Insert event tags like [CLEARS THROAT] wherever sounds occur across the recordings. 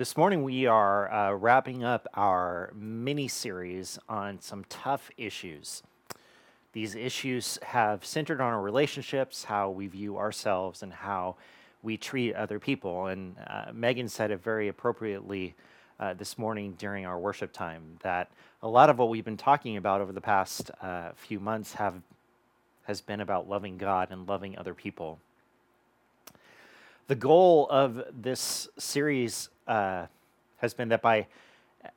This morning, we are uh, wrapping up our mini series on some tough issues. These issues have centered on our relationships, how we view ourselves, and how we treat other people. And uh, Megan said it very appropriately uh, this morning during our worship time that a lot of what we've been talking about over the past uh, few months have has been about loving God and loving other people. The goal of this series uh, has been that by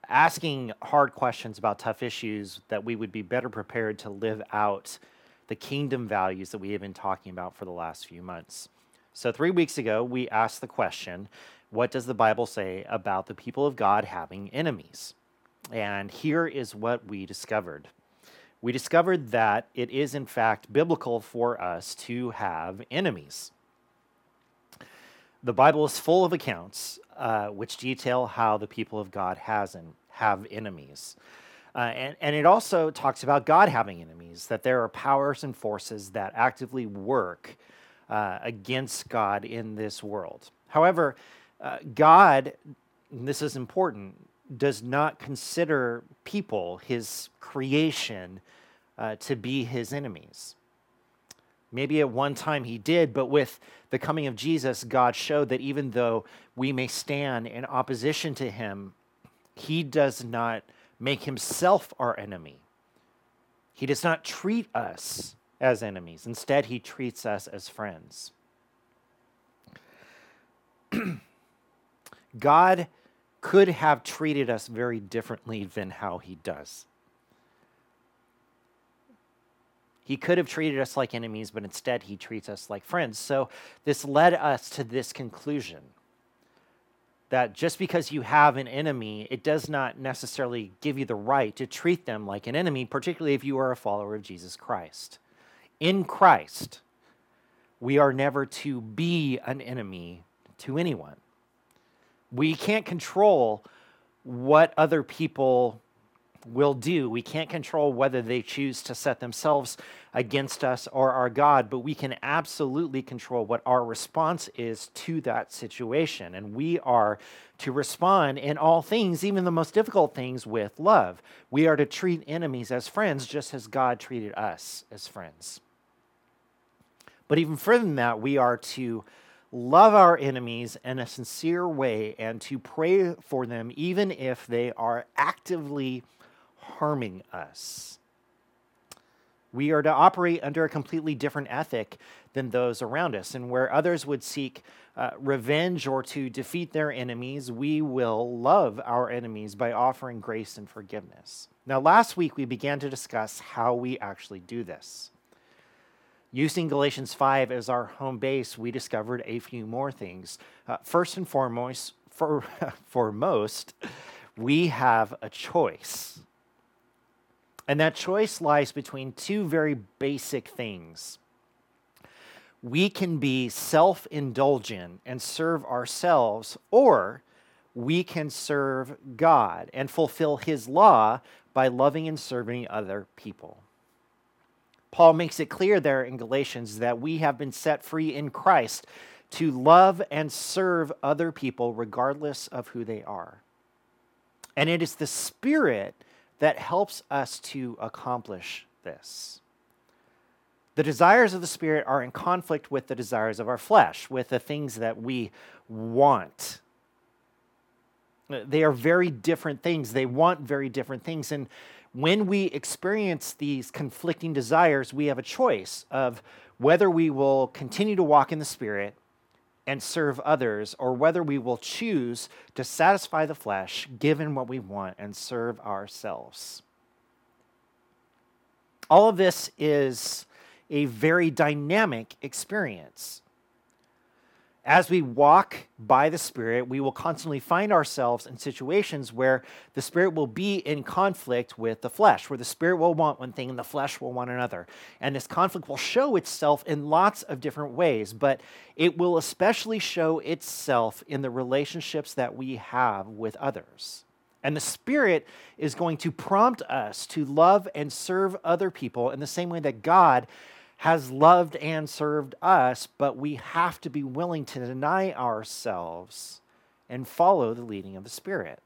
asking hard questions about tough issues, that we would be better prepared to live out the kingdom values that we have been talking about for the last few months. So, three weeks ago, we asked the question what does the Bible say about the people of God having enemies? And here is what we discovered. We discovered that it is, in fact, biblical for us to have enemies the Bible is full of accounts uh, which detail how the people of God has and have enemies. Uh, and, and it also talks about God having enemies, that there are powers and forces that actively work uh, against God in this world. However, uh, God, this is important, does not consider people, his creation, uh, to be his enemies. Maybe at one time he did, but with the coming of Jesus, God showed that even though we may stand in opposition to him, he does not make himself our enemy. He does not treat us as enemies. Instead, he treats us as friends. [CLEARS THROAT] God could have treated us very differently than how he does. He could have treated us like enemies, but instead he treats us like friends. So this led us to this conclusion that just because you have an enemy, it does not necessarily give you the right to treat them like an enemy, particularly if you are a follower of Jesus Christ. In Christ, we are never to be an enemy to anyone. We can't control what other people will do. We can't control whether they choose to set themselves against us or our God, but we can absolutely control what our response is to that situation. And we are to respond in all things, even the most difficult things, with love. We are to treat enemies as friends, just as God treated us as friends. But even further than that, we are to love our enemies in a sincere way and to pray for them, even if they are actively harming us. We are to operate under a completely different ethic than those around us. And where others would seek uh, revenge or to defeat their enemies, we will love our enemies by offering grace and forgiveness. Now, last week we began to discuss how we actually do this. Using Galatians 5 as our home base, we discovered a few more things. Uh, first and foremost, for, [LAUGHS] foremost, we have a choice. And that choice lies between two very basic things. We can be self indulgent and serve ourselves, or we can serve God and fulfill His law by loving and serving other people. Paul makes it clear there in Galatians that we have been set free in Christ to love and serve other people regardless of who they are. And it is the Spirit that helps us to accomplish this. The desires of the Spirit are in conflict with the desires of our flesh, with the things that we want. They are very different things. They want very different things. And when we experience these conflicting desires, we have a choice of whether we will continue to walk in the Spirit and serve others, or whether we will choose to satisfy the flesh, given what we want, and serve ourselves. All of this is a very dynamic experience as we walk by the Spirit, we will constantly find ourselves in situations where the Spirit will be in conflict with the flesh, where the Spirit will want one thing and the flesh will want another. And this conflict will show itself in lots of different ways, but it will especially show itself in the relationships that we have with others. And the Spirit is going to prompt us to love and serve other people in the same way that God has loved and served us, but we have to be willing to deny ourselves and follow the leading of the Spirit.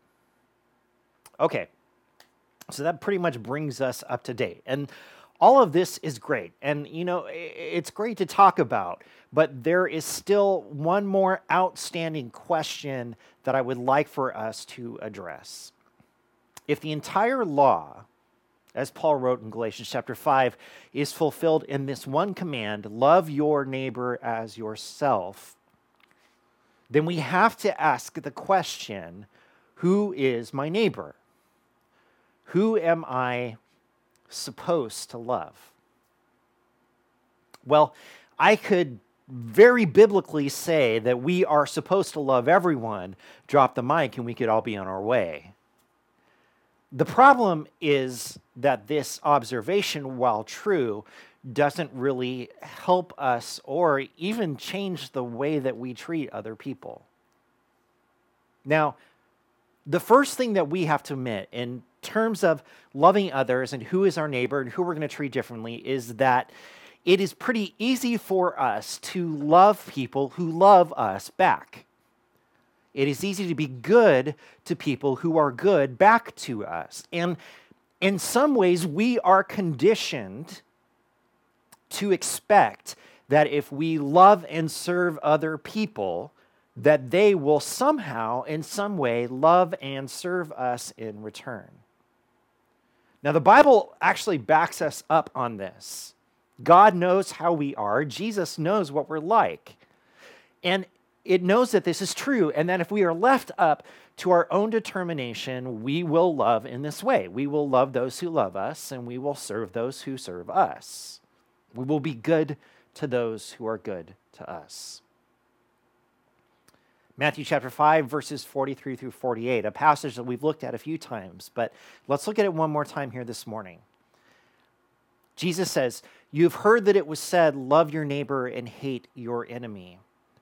Okay, so that pretty much brings us up to date. And all of this is great. And, you know, it's great to talk about, but there is still one more outstanding question that I would like for us to address. If the entire law, as Paul wrote in Galatians chapter 5, is fulfilled in this one command love your neighbor as yourself, then we have to ask the question who is my neighbor? Who am I supposed to love? Well, I could very biblically say that we are supposed to love everyone, drop the mic, and we could all be on our way. The problem is that this observation, while true, doesn't really help us or even change the way that we treat other people. Now, the first thing that we have to admit in terms of loving others and who is our neighbor and who we're going to treat differently is that it is pretty easy for us to love people who love us back. It is easy to be good to people who are good back to us. And in some ways, we are conditioned to expect that if we love and serve other people, that they will somehow, in some way, love and serve us in return. Now, the Bible actually backs us up on this. God knows how we are, Jesus knows what we're like. And it knows that this is true, and that if we are left up to our own determination, we will love in this way. We will love those who love us, and we will serve those who serve us. We will be good to those who are good to us. Matthew chapter 5, verses 43 through 48, a passage that we've looked at a few times, but let's look at it one more time here this morning. Jesus says, You've heard that it was said, Love your neighbor and hate your enemy.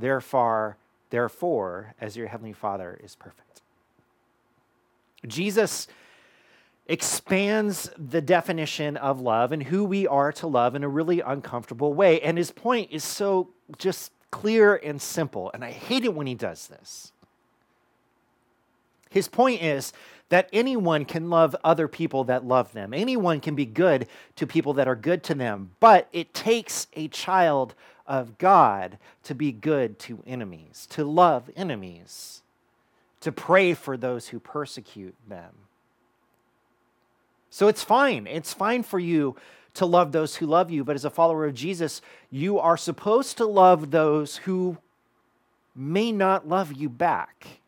therefore, therefore, as your heavenly Father is perfect. Jesus expands the definition of love and who we are to love in a really uncomfortable way. And his point is so just clear and simple. And I hate it when he does this. His point is that anyone can love other people that love them. Anyone can be good to people that are good to them. But it takes a child of God to be good to enemies, to love enemies, to pray for those who persecute them. So it's fine. It's fine for you to love those who love you, but as a follower of Jesus, you are supposed to love those who may not love you back.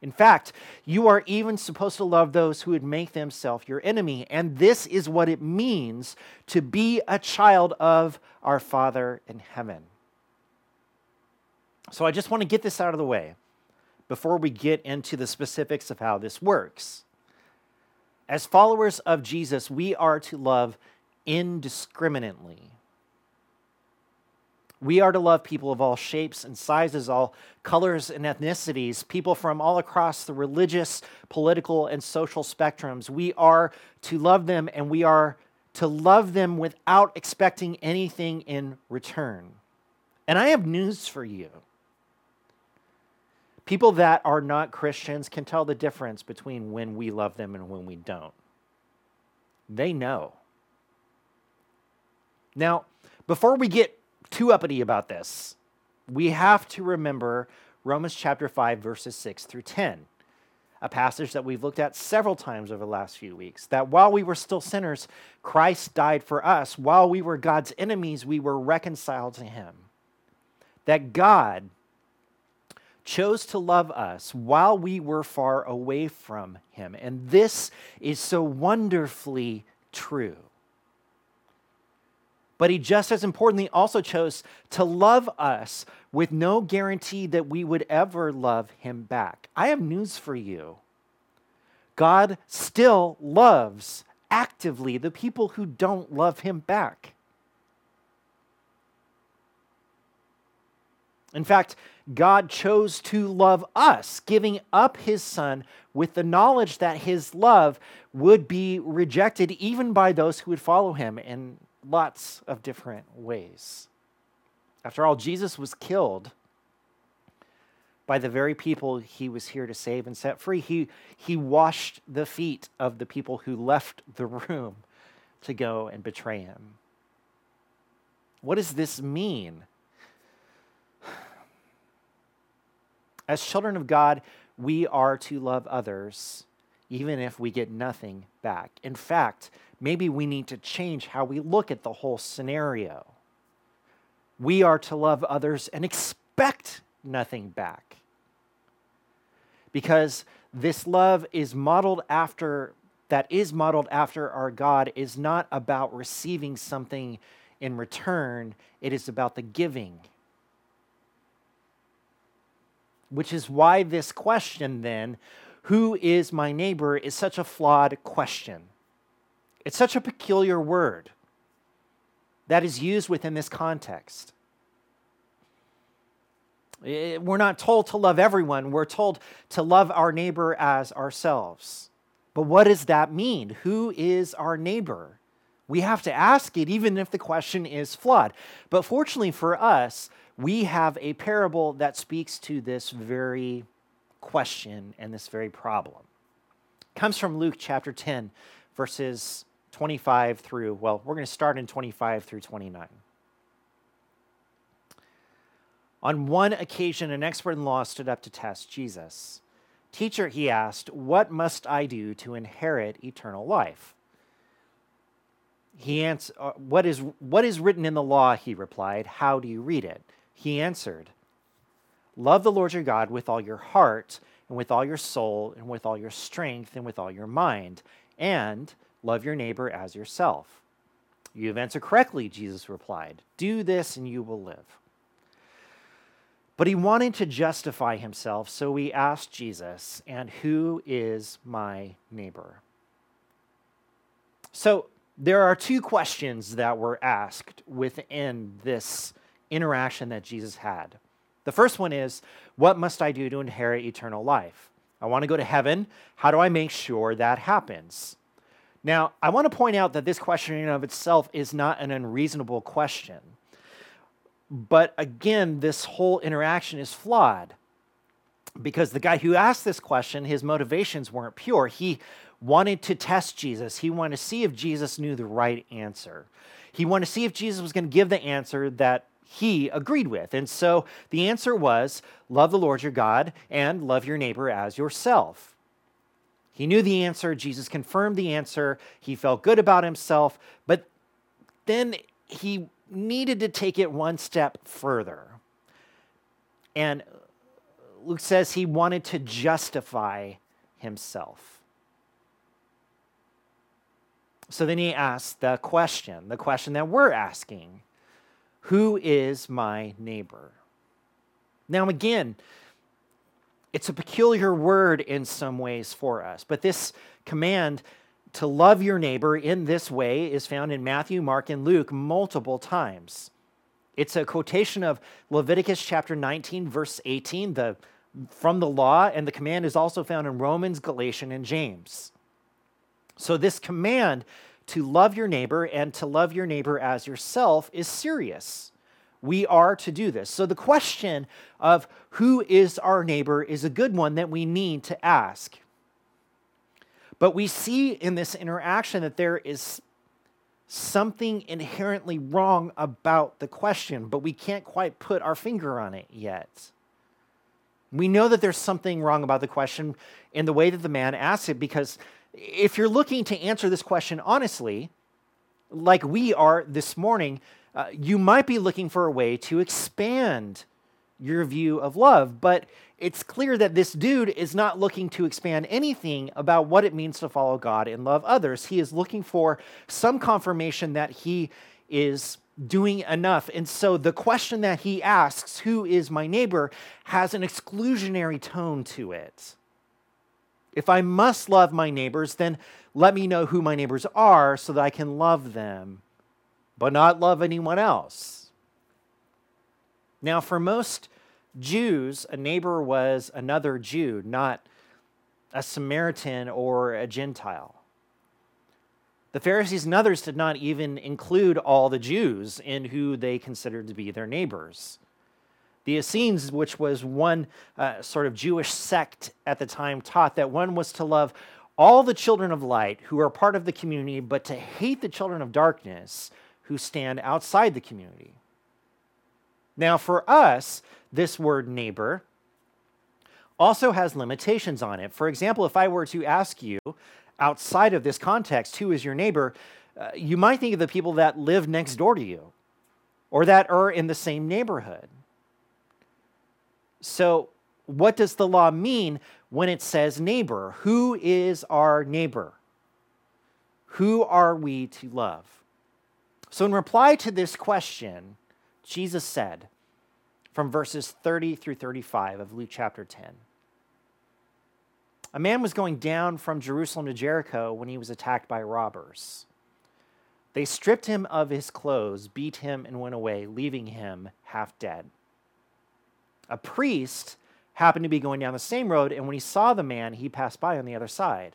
In fact, you are even supposed to love those who would make themselves your enemy. And this is what it means to be a child of our Father in heaven. So I just want to get this out of the way before we get into the specifics of how this works. As followers of Jesus, we are to love indiscriminately. We are to love people of all shapes and sizes, all colors and ethnicities, people from all across the religious, political, and social spectrums. We are to love them, and we are to love them without expecting anything in return. And I have news for you. People that are not Christians can tell the difference between when we love them and when we don't. They know. Now, before we get too uppity about this, we have to remember Romans chapter 5, verses 6 through 10, a passage that we've looked at several times over the last few weeks. That while we were still sinners, Christ died for us. While we were God's enemies, we were reconciled to him. That God chose to love us while we were far away from him. And this is so wonderfully true. But he just as importantly also chose to love us with no guarantee that we would ever love him back. I have news for you. God still loves actively the people who don't love him back. In fact, God chose to love us, giving up his son with the knowledge that his love would be rejected even by those who would follow him in lots of different ways. After all, Jesus was killed by the very people he was here to save and set free. He, he washed the feet of the people who left the room to go and betray him. What does this mean? As children of God, we are to love others even if we get nothing back. In fact, maybe we need to change how we look at the whole scenario. We are to love others and expect nothing back. Because this love is modeled after, that is modeled after our God, is not about receiving something in return, it is about the giving which is why this question, then, who is my neighbor, is such a flawed question. It's such a peculiar word that is used within this context. We're not told to love everyone, we're told to love our neighbor as ourselves. But what does that mean? Who is our neighbor? We have to ask it, even if the question is flawed. But fortunately for us, we have a parable that speaks to this very question and this very problem. It comes from Luke chapter 10, verses 25 through, well, we're going to start in 25 through 29. On one occasion, an expert in law stood up to test Jesus. Teacher, he asked, What must I do to inherit eternal life? He answered, uh, what, is, what is written in the law? He replied. How do you read it? He answered, Love the Lord your God with all your heart, and with all your soul, and with all your strength, and with all your mind, and love your neighbor as yourself. You have answered correctly, Jesus replied. Do this, and you will live. But he wanted to justify himself, so he asked Jesus, And who is my neighbor? So there are two questions that were asked within this interaction that Jesus had. The first one is, What must I do to inherit eternal life? I want to go to heaven. How do I make sure that happens? Now, I want to point out that this question in and of itself is not an unreasonable question. But again, this whole interaction is flawed because the guy who asked this question, his motivations weren't pure. He wanted to test Jesus, he wanted to see if Jesus knew the right answer. He wanted to see if Jesus was going to give the answer that he agreed with. And so the answer was love the Lord your God and love your neighbor as yourself. He knew the answer. Jesus confirmed the answer. He felt good about himself. But then he needed to take it one step further. And Luke says he wanted to justify himself. So then he asked the question, the question that we're asking who is my neighbor? Now, again, it's a peculiar word in some ways for us, but this command to love your neighbor in this way is found in Matthew, Mark, and Luke multiple times. It's a quotation of Leviticus chapter 19, verse 18, the, from the law, and the command is also found in Romans, Galatians, and James. So, this command to love your neighbor and to love your neighbor as yourself is serious. We are to do this. So, the question of who is our neighbor is a good one that we need to ask. But we see in this interaction that there is something inherently wrong about the question, but we can't quite put our finger on it yet. We know that there's something wrong about the question in the way that the man asks it because if you're looking to answer this question honestly, like we are this morning, uh, you might be looking for a way to expand your view of love, but it's clear that this dude is not looking to expand anything about what it means to follow God and love others. He is looking for some confirmation that he is doing enough. And so the question that he asks, who is my neighbor, has an exclusionary tone to it. If I must love my neighbors, then let me know who my neighbors are so that I can love them, but not love anyone else. Now, for most Jews, a neighbor was another Jew, not a Samaritan or a Gentile. The Pharisees and others did not even include all the Jews in who they considered to be their neighbors. The Essenes, which was one uh, sort of Jewish sect at the time, taught that one was to love all the children of light who are part of the community, but to hate the children of darkness who stand outside the community. Now, for us, this word neighbor also has limitations on it. For example, if I were to ask you outside of this context, who is your neighbor, uh, you might think of the people that live next door to you or that are in the same neighborhood. So, what does the law mean when it says neighbor? Who is our neighbor? Who are we to love? So, in reply to this question, Jesus said from verses 30 through 35 of Luke chapter 10 A man was going down from Jerusalem to Jericho when he was attacked by robbers. They stripped him of his clothes, beat him, and went away, leaving him half dead. A priest happened to be going down the same road, and when he saw the man, he passed by on the other side.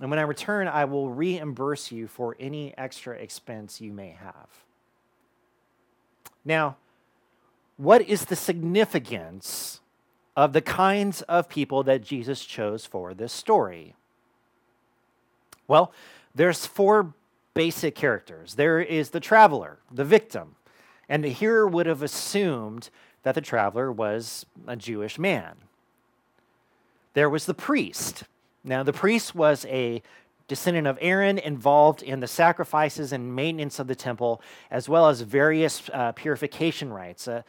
and when I return, I will reimburse you for any extra expense you may have. Now, what is the significance of the kinds of people that Jesus chose for this story? Well, there's four basic characters. There is the traveler, the victim, and the hearer would have assumed that the traveler was a Jewish man. There was the priest, now, the priest was a descendant of Aaron involved in the sacrifices and maintenance of the temple, as well as various uh, purification rites. Uh,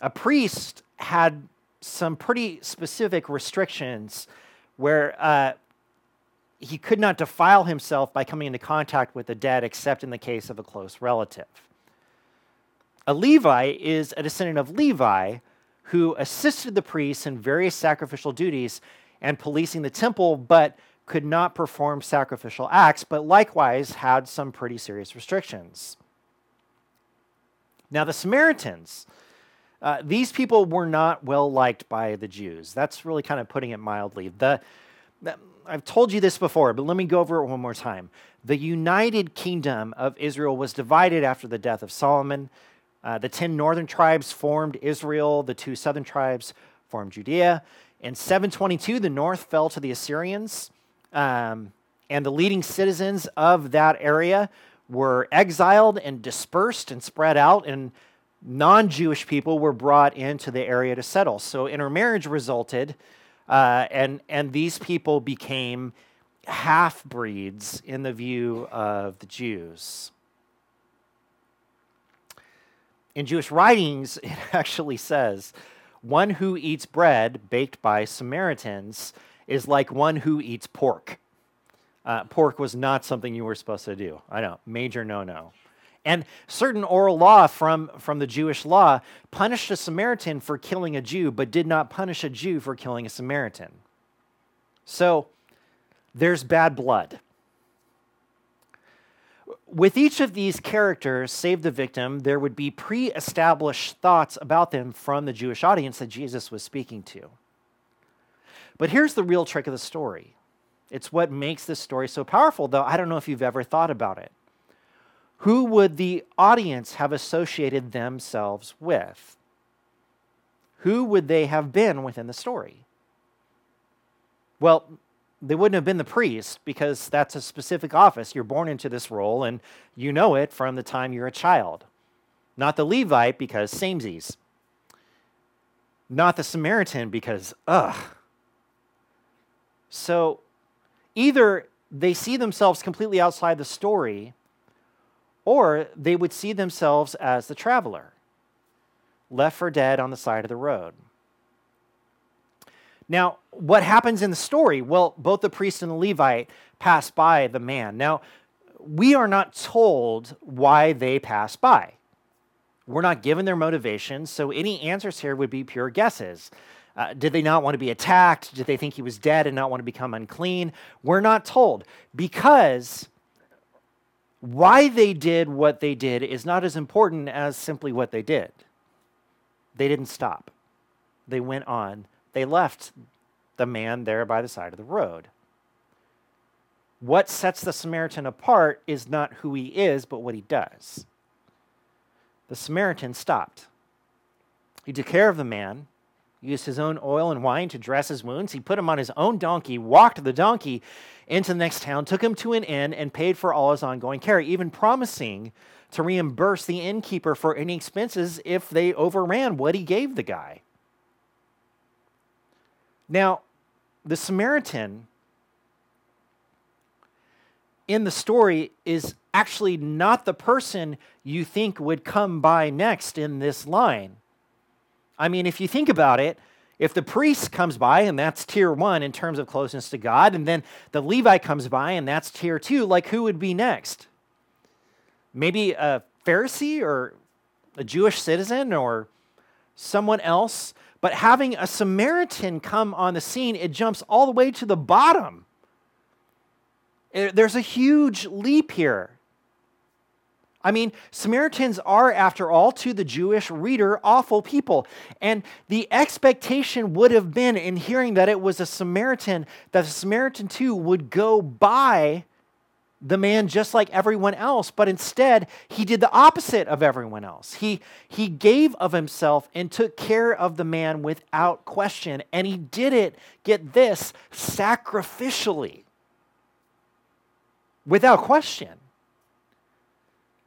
a priest had some pretty specific restrictions where uh, he could not defile himself by coming into contact with the dead except in the case of a close relative. A Levite is a descendant of Levi who assisted the priests in various sacrificial duties and policing the temple, but could not perform sacrificial acts, but likewise had some pretty serious restrictions. Now, the Samaritans, uh, these people were not well liked by the Jews. That's really kind of putting it mildly. The, I've told you this before, but let me go over it one more time. The united kingdom of Israel was divided after the death of Solomon. Uh, the 10 northern tribes formed Israel, the two southern tribes formed Judea. In 722, the north fell to the Assyrians, um, and the leading citizens of that area were exiled and dispersed and spread out, and non Jewish people were brought into the area to settle. So intermarriage resulted, uh, and, and these people became half breeds in the view of the Jews. In Jewish writings, [LAUGHS] it actually says one who eats bread baked by Samaritans is like one who eats pork. Uh, pork was not something you were supposed to do. I know, major no no. And certain oral law from, from the Jewish law punished a Samaritan for killing a Jew, but did not punish a Jew for killing a Samaritan. So there's bad blood with each of these characters, save the victim, there would be pre established thoughts about them from the Jewish audience that Jesus was speaking to. But here's the real trick of the story it's what makes this story so powerful, though I don't know if you've ever thought about it. Who would the audience have associated themselves with? Who would they have been within the story? Well, they wouldn't have been the priest because that's a specific office. You're born into this role and you know it from the time you're a child. Not the Levite because samesies. not the Samaritan because, ugh. So either they see themselves completely outside the story, or they would see themselves as the traveler, left for dead on the side of the road. Now, what happens in the story? Well, both the priest and the Levite pass by the man. Now, we are not told why they pass by. We're not given their motivations, so any answers here would be pure guesses. Uh, did they not want to be attacked? Did they think he was dead and not want to become unclean? We're not told because why they did what they did is not as important as simply what they did. They didn't stop, they went on, they left the man there by the side of the road. What sets the Samaritan apart is not who he is, but what he does. The Samaritan stopped. He took care of the man, used his own oil and wine to dress his wounds. He put him on his own donkey, walked the donkey into the next town, took him to an inn, and paid for all his ongoing care, even promising to reimburse the innkeeper for any expenses if they overran what he gave the guy. Now, the Samaritan in the story is actually not the person you think would come by next in this line. I mean, if you think about it, if the priest comes by and that's tier one in terms of closeness to God, and then the Levite comes by and that's tier two, like who would be next? Maybe a Pharisee or a Jewish citizen or someone else. But having a Samaritan come on the scene, it jumps all the way to the bottom. There's a huge leap here. I mean, Samaritans are, after all, to the Jewish reader, awful people. And the expectation would have been, in hearing that it was a Samaritan, that the Samaritan too would go by the man just like everyone else, but instead he did the opposite of everyone else. He, he gave of himself and took care of the man without question. And he did it, get this, sacrificially, without question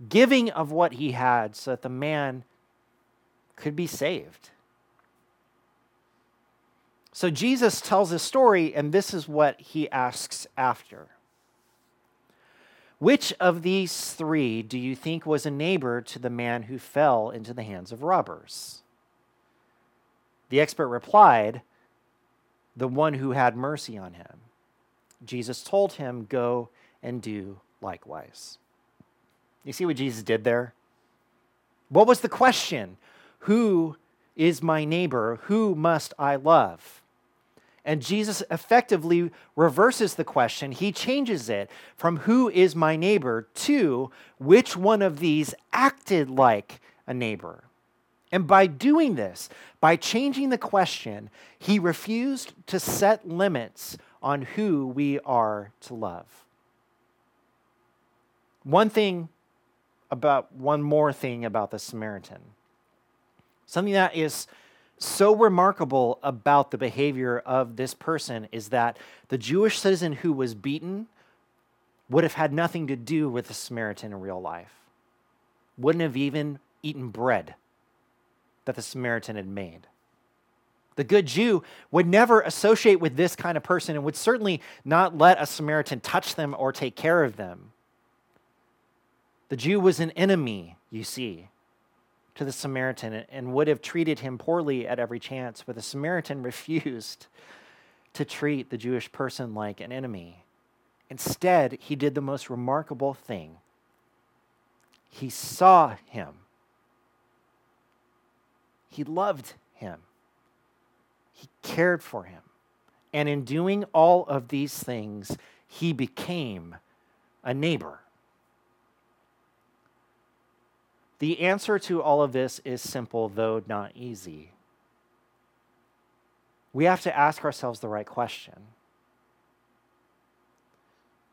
giving of what he had so that the man could be saved. So Jesus tells his story, and this is what he asks after. Which of these three do you think was a neighbor to the man who fell into the hands of robbers? The expert replied, The one who had mercy on him. Jesus told him, Go and do likewise. You see what Jesus did there? What was the question? Who is my neighbor? Who must I love? And Jesus effectively reverses the question. He changes it from who is my neighbor to which one of these acted like a neighbor. And by doing this, by changing the question, he refused to set limits on who we are to love. One thing about one more thing about the Samaritan. Something that is so remarkable about the behavior of this person is that the Jewish citizen who was beaten would have had nothing to do with the Samaritan in real life, wouldn't have even eaten bread that the Samaritan had made. The good Jew would never associate with this kind of person and would certainly not let a Samaritan touch them or take care of them. The Jew was an enemy, you see, to the Samaritan and would have treated him poorly at every chance, but the Samaritan [LAUGHS] refused to treat the Jewish person like an enemy. Instead, he did the most remarkable thing. He saw him. He loved him. He cared for him. And in doing all of these things, he became a neighbor. The answer to all of this is simple, though not easy. We have to ask ourselves the right question.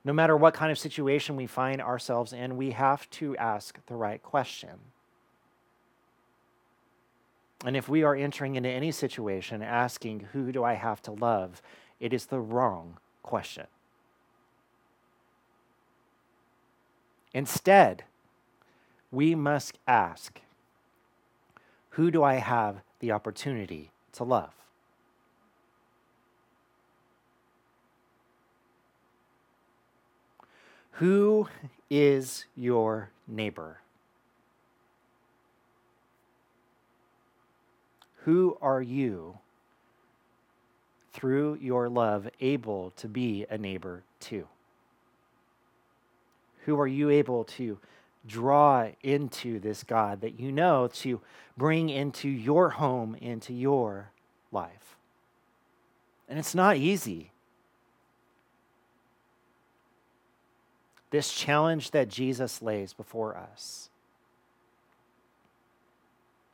No matter what kind of situation we find ourselves in, we have to ask the right question. And if we are entering into any situation asking, Who do I have to love? it is the wrong question. Instead, we must ask who do I have the opportunity to love. Who is your neighbor? Who are you, through your love, able to be a neighbor to? Who are you able to draw into this God that you know to bring into your home, into your life? And it's not easy. This challenge that Jesus lays before us.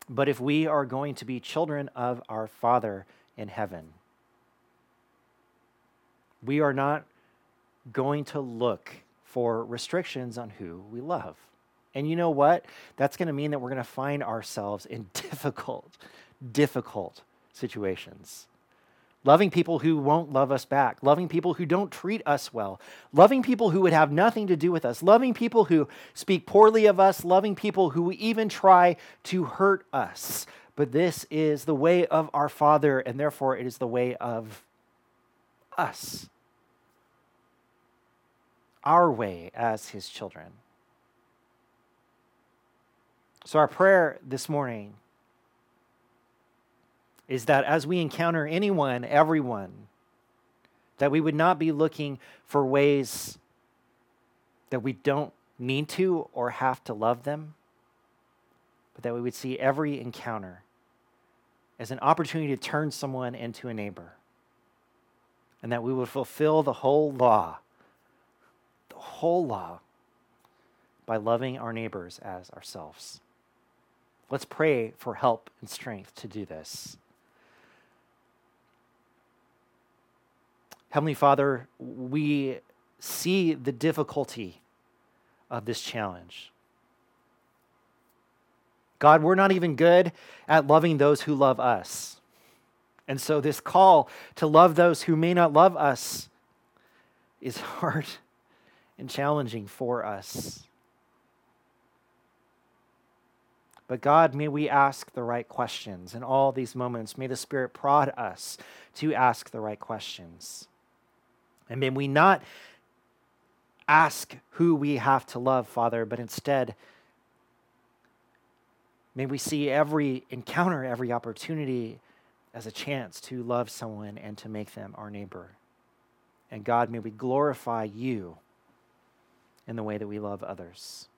But if we are going to be children of our Father in heaven, we are not going to look for restrictions on who we love. And you know what? That's going to mean that we're going to find ourselves in [LAUGHS] difficult, difficult situations. Loving people who won't love us back, loving people who don't treat us well, loving people who would have nothing to do with us, loving people who speak poorly of us, loving people who even try to hurt us. But this is the way of our Father, and therefore it is the way of us our way as his children. So, our prayer this morning is that as we encounter anyone, everyone, that we would not be looking for ways that we don't need to or have to love them, but that we would see every encounter as an opportunity to turn someone into a neighbor, and that we would fulfill the whole law the whole law by loving our neighbors as ourselves. Let's pray for help and strength to do this. Heavenly Father, we see the difficulty of this challenge. God, we're not even good at loving those who love us. And so, this call to love those who may not love us is [LAUGHS] hard and challenging for us. But God, may we ask the right questions in all these moments. May the Spirit prod us to ask the right questions. And may we not ask who we have to love, Father, but instead, may we see every encounter, every opportunity as a chance to love someone and to make them our neighbor. And God, may we glorify you in the way that we love others.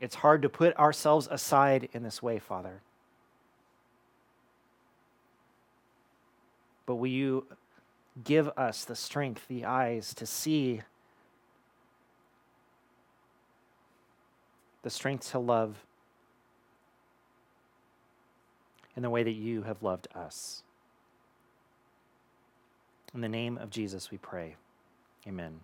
It's hard to put ourselves aside in this way, Father. But will you give us the strength, the eyes to see, the strength to love in the way that you have loved us? In the name of Jesus, we pray. Amen.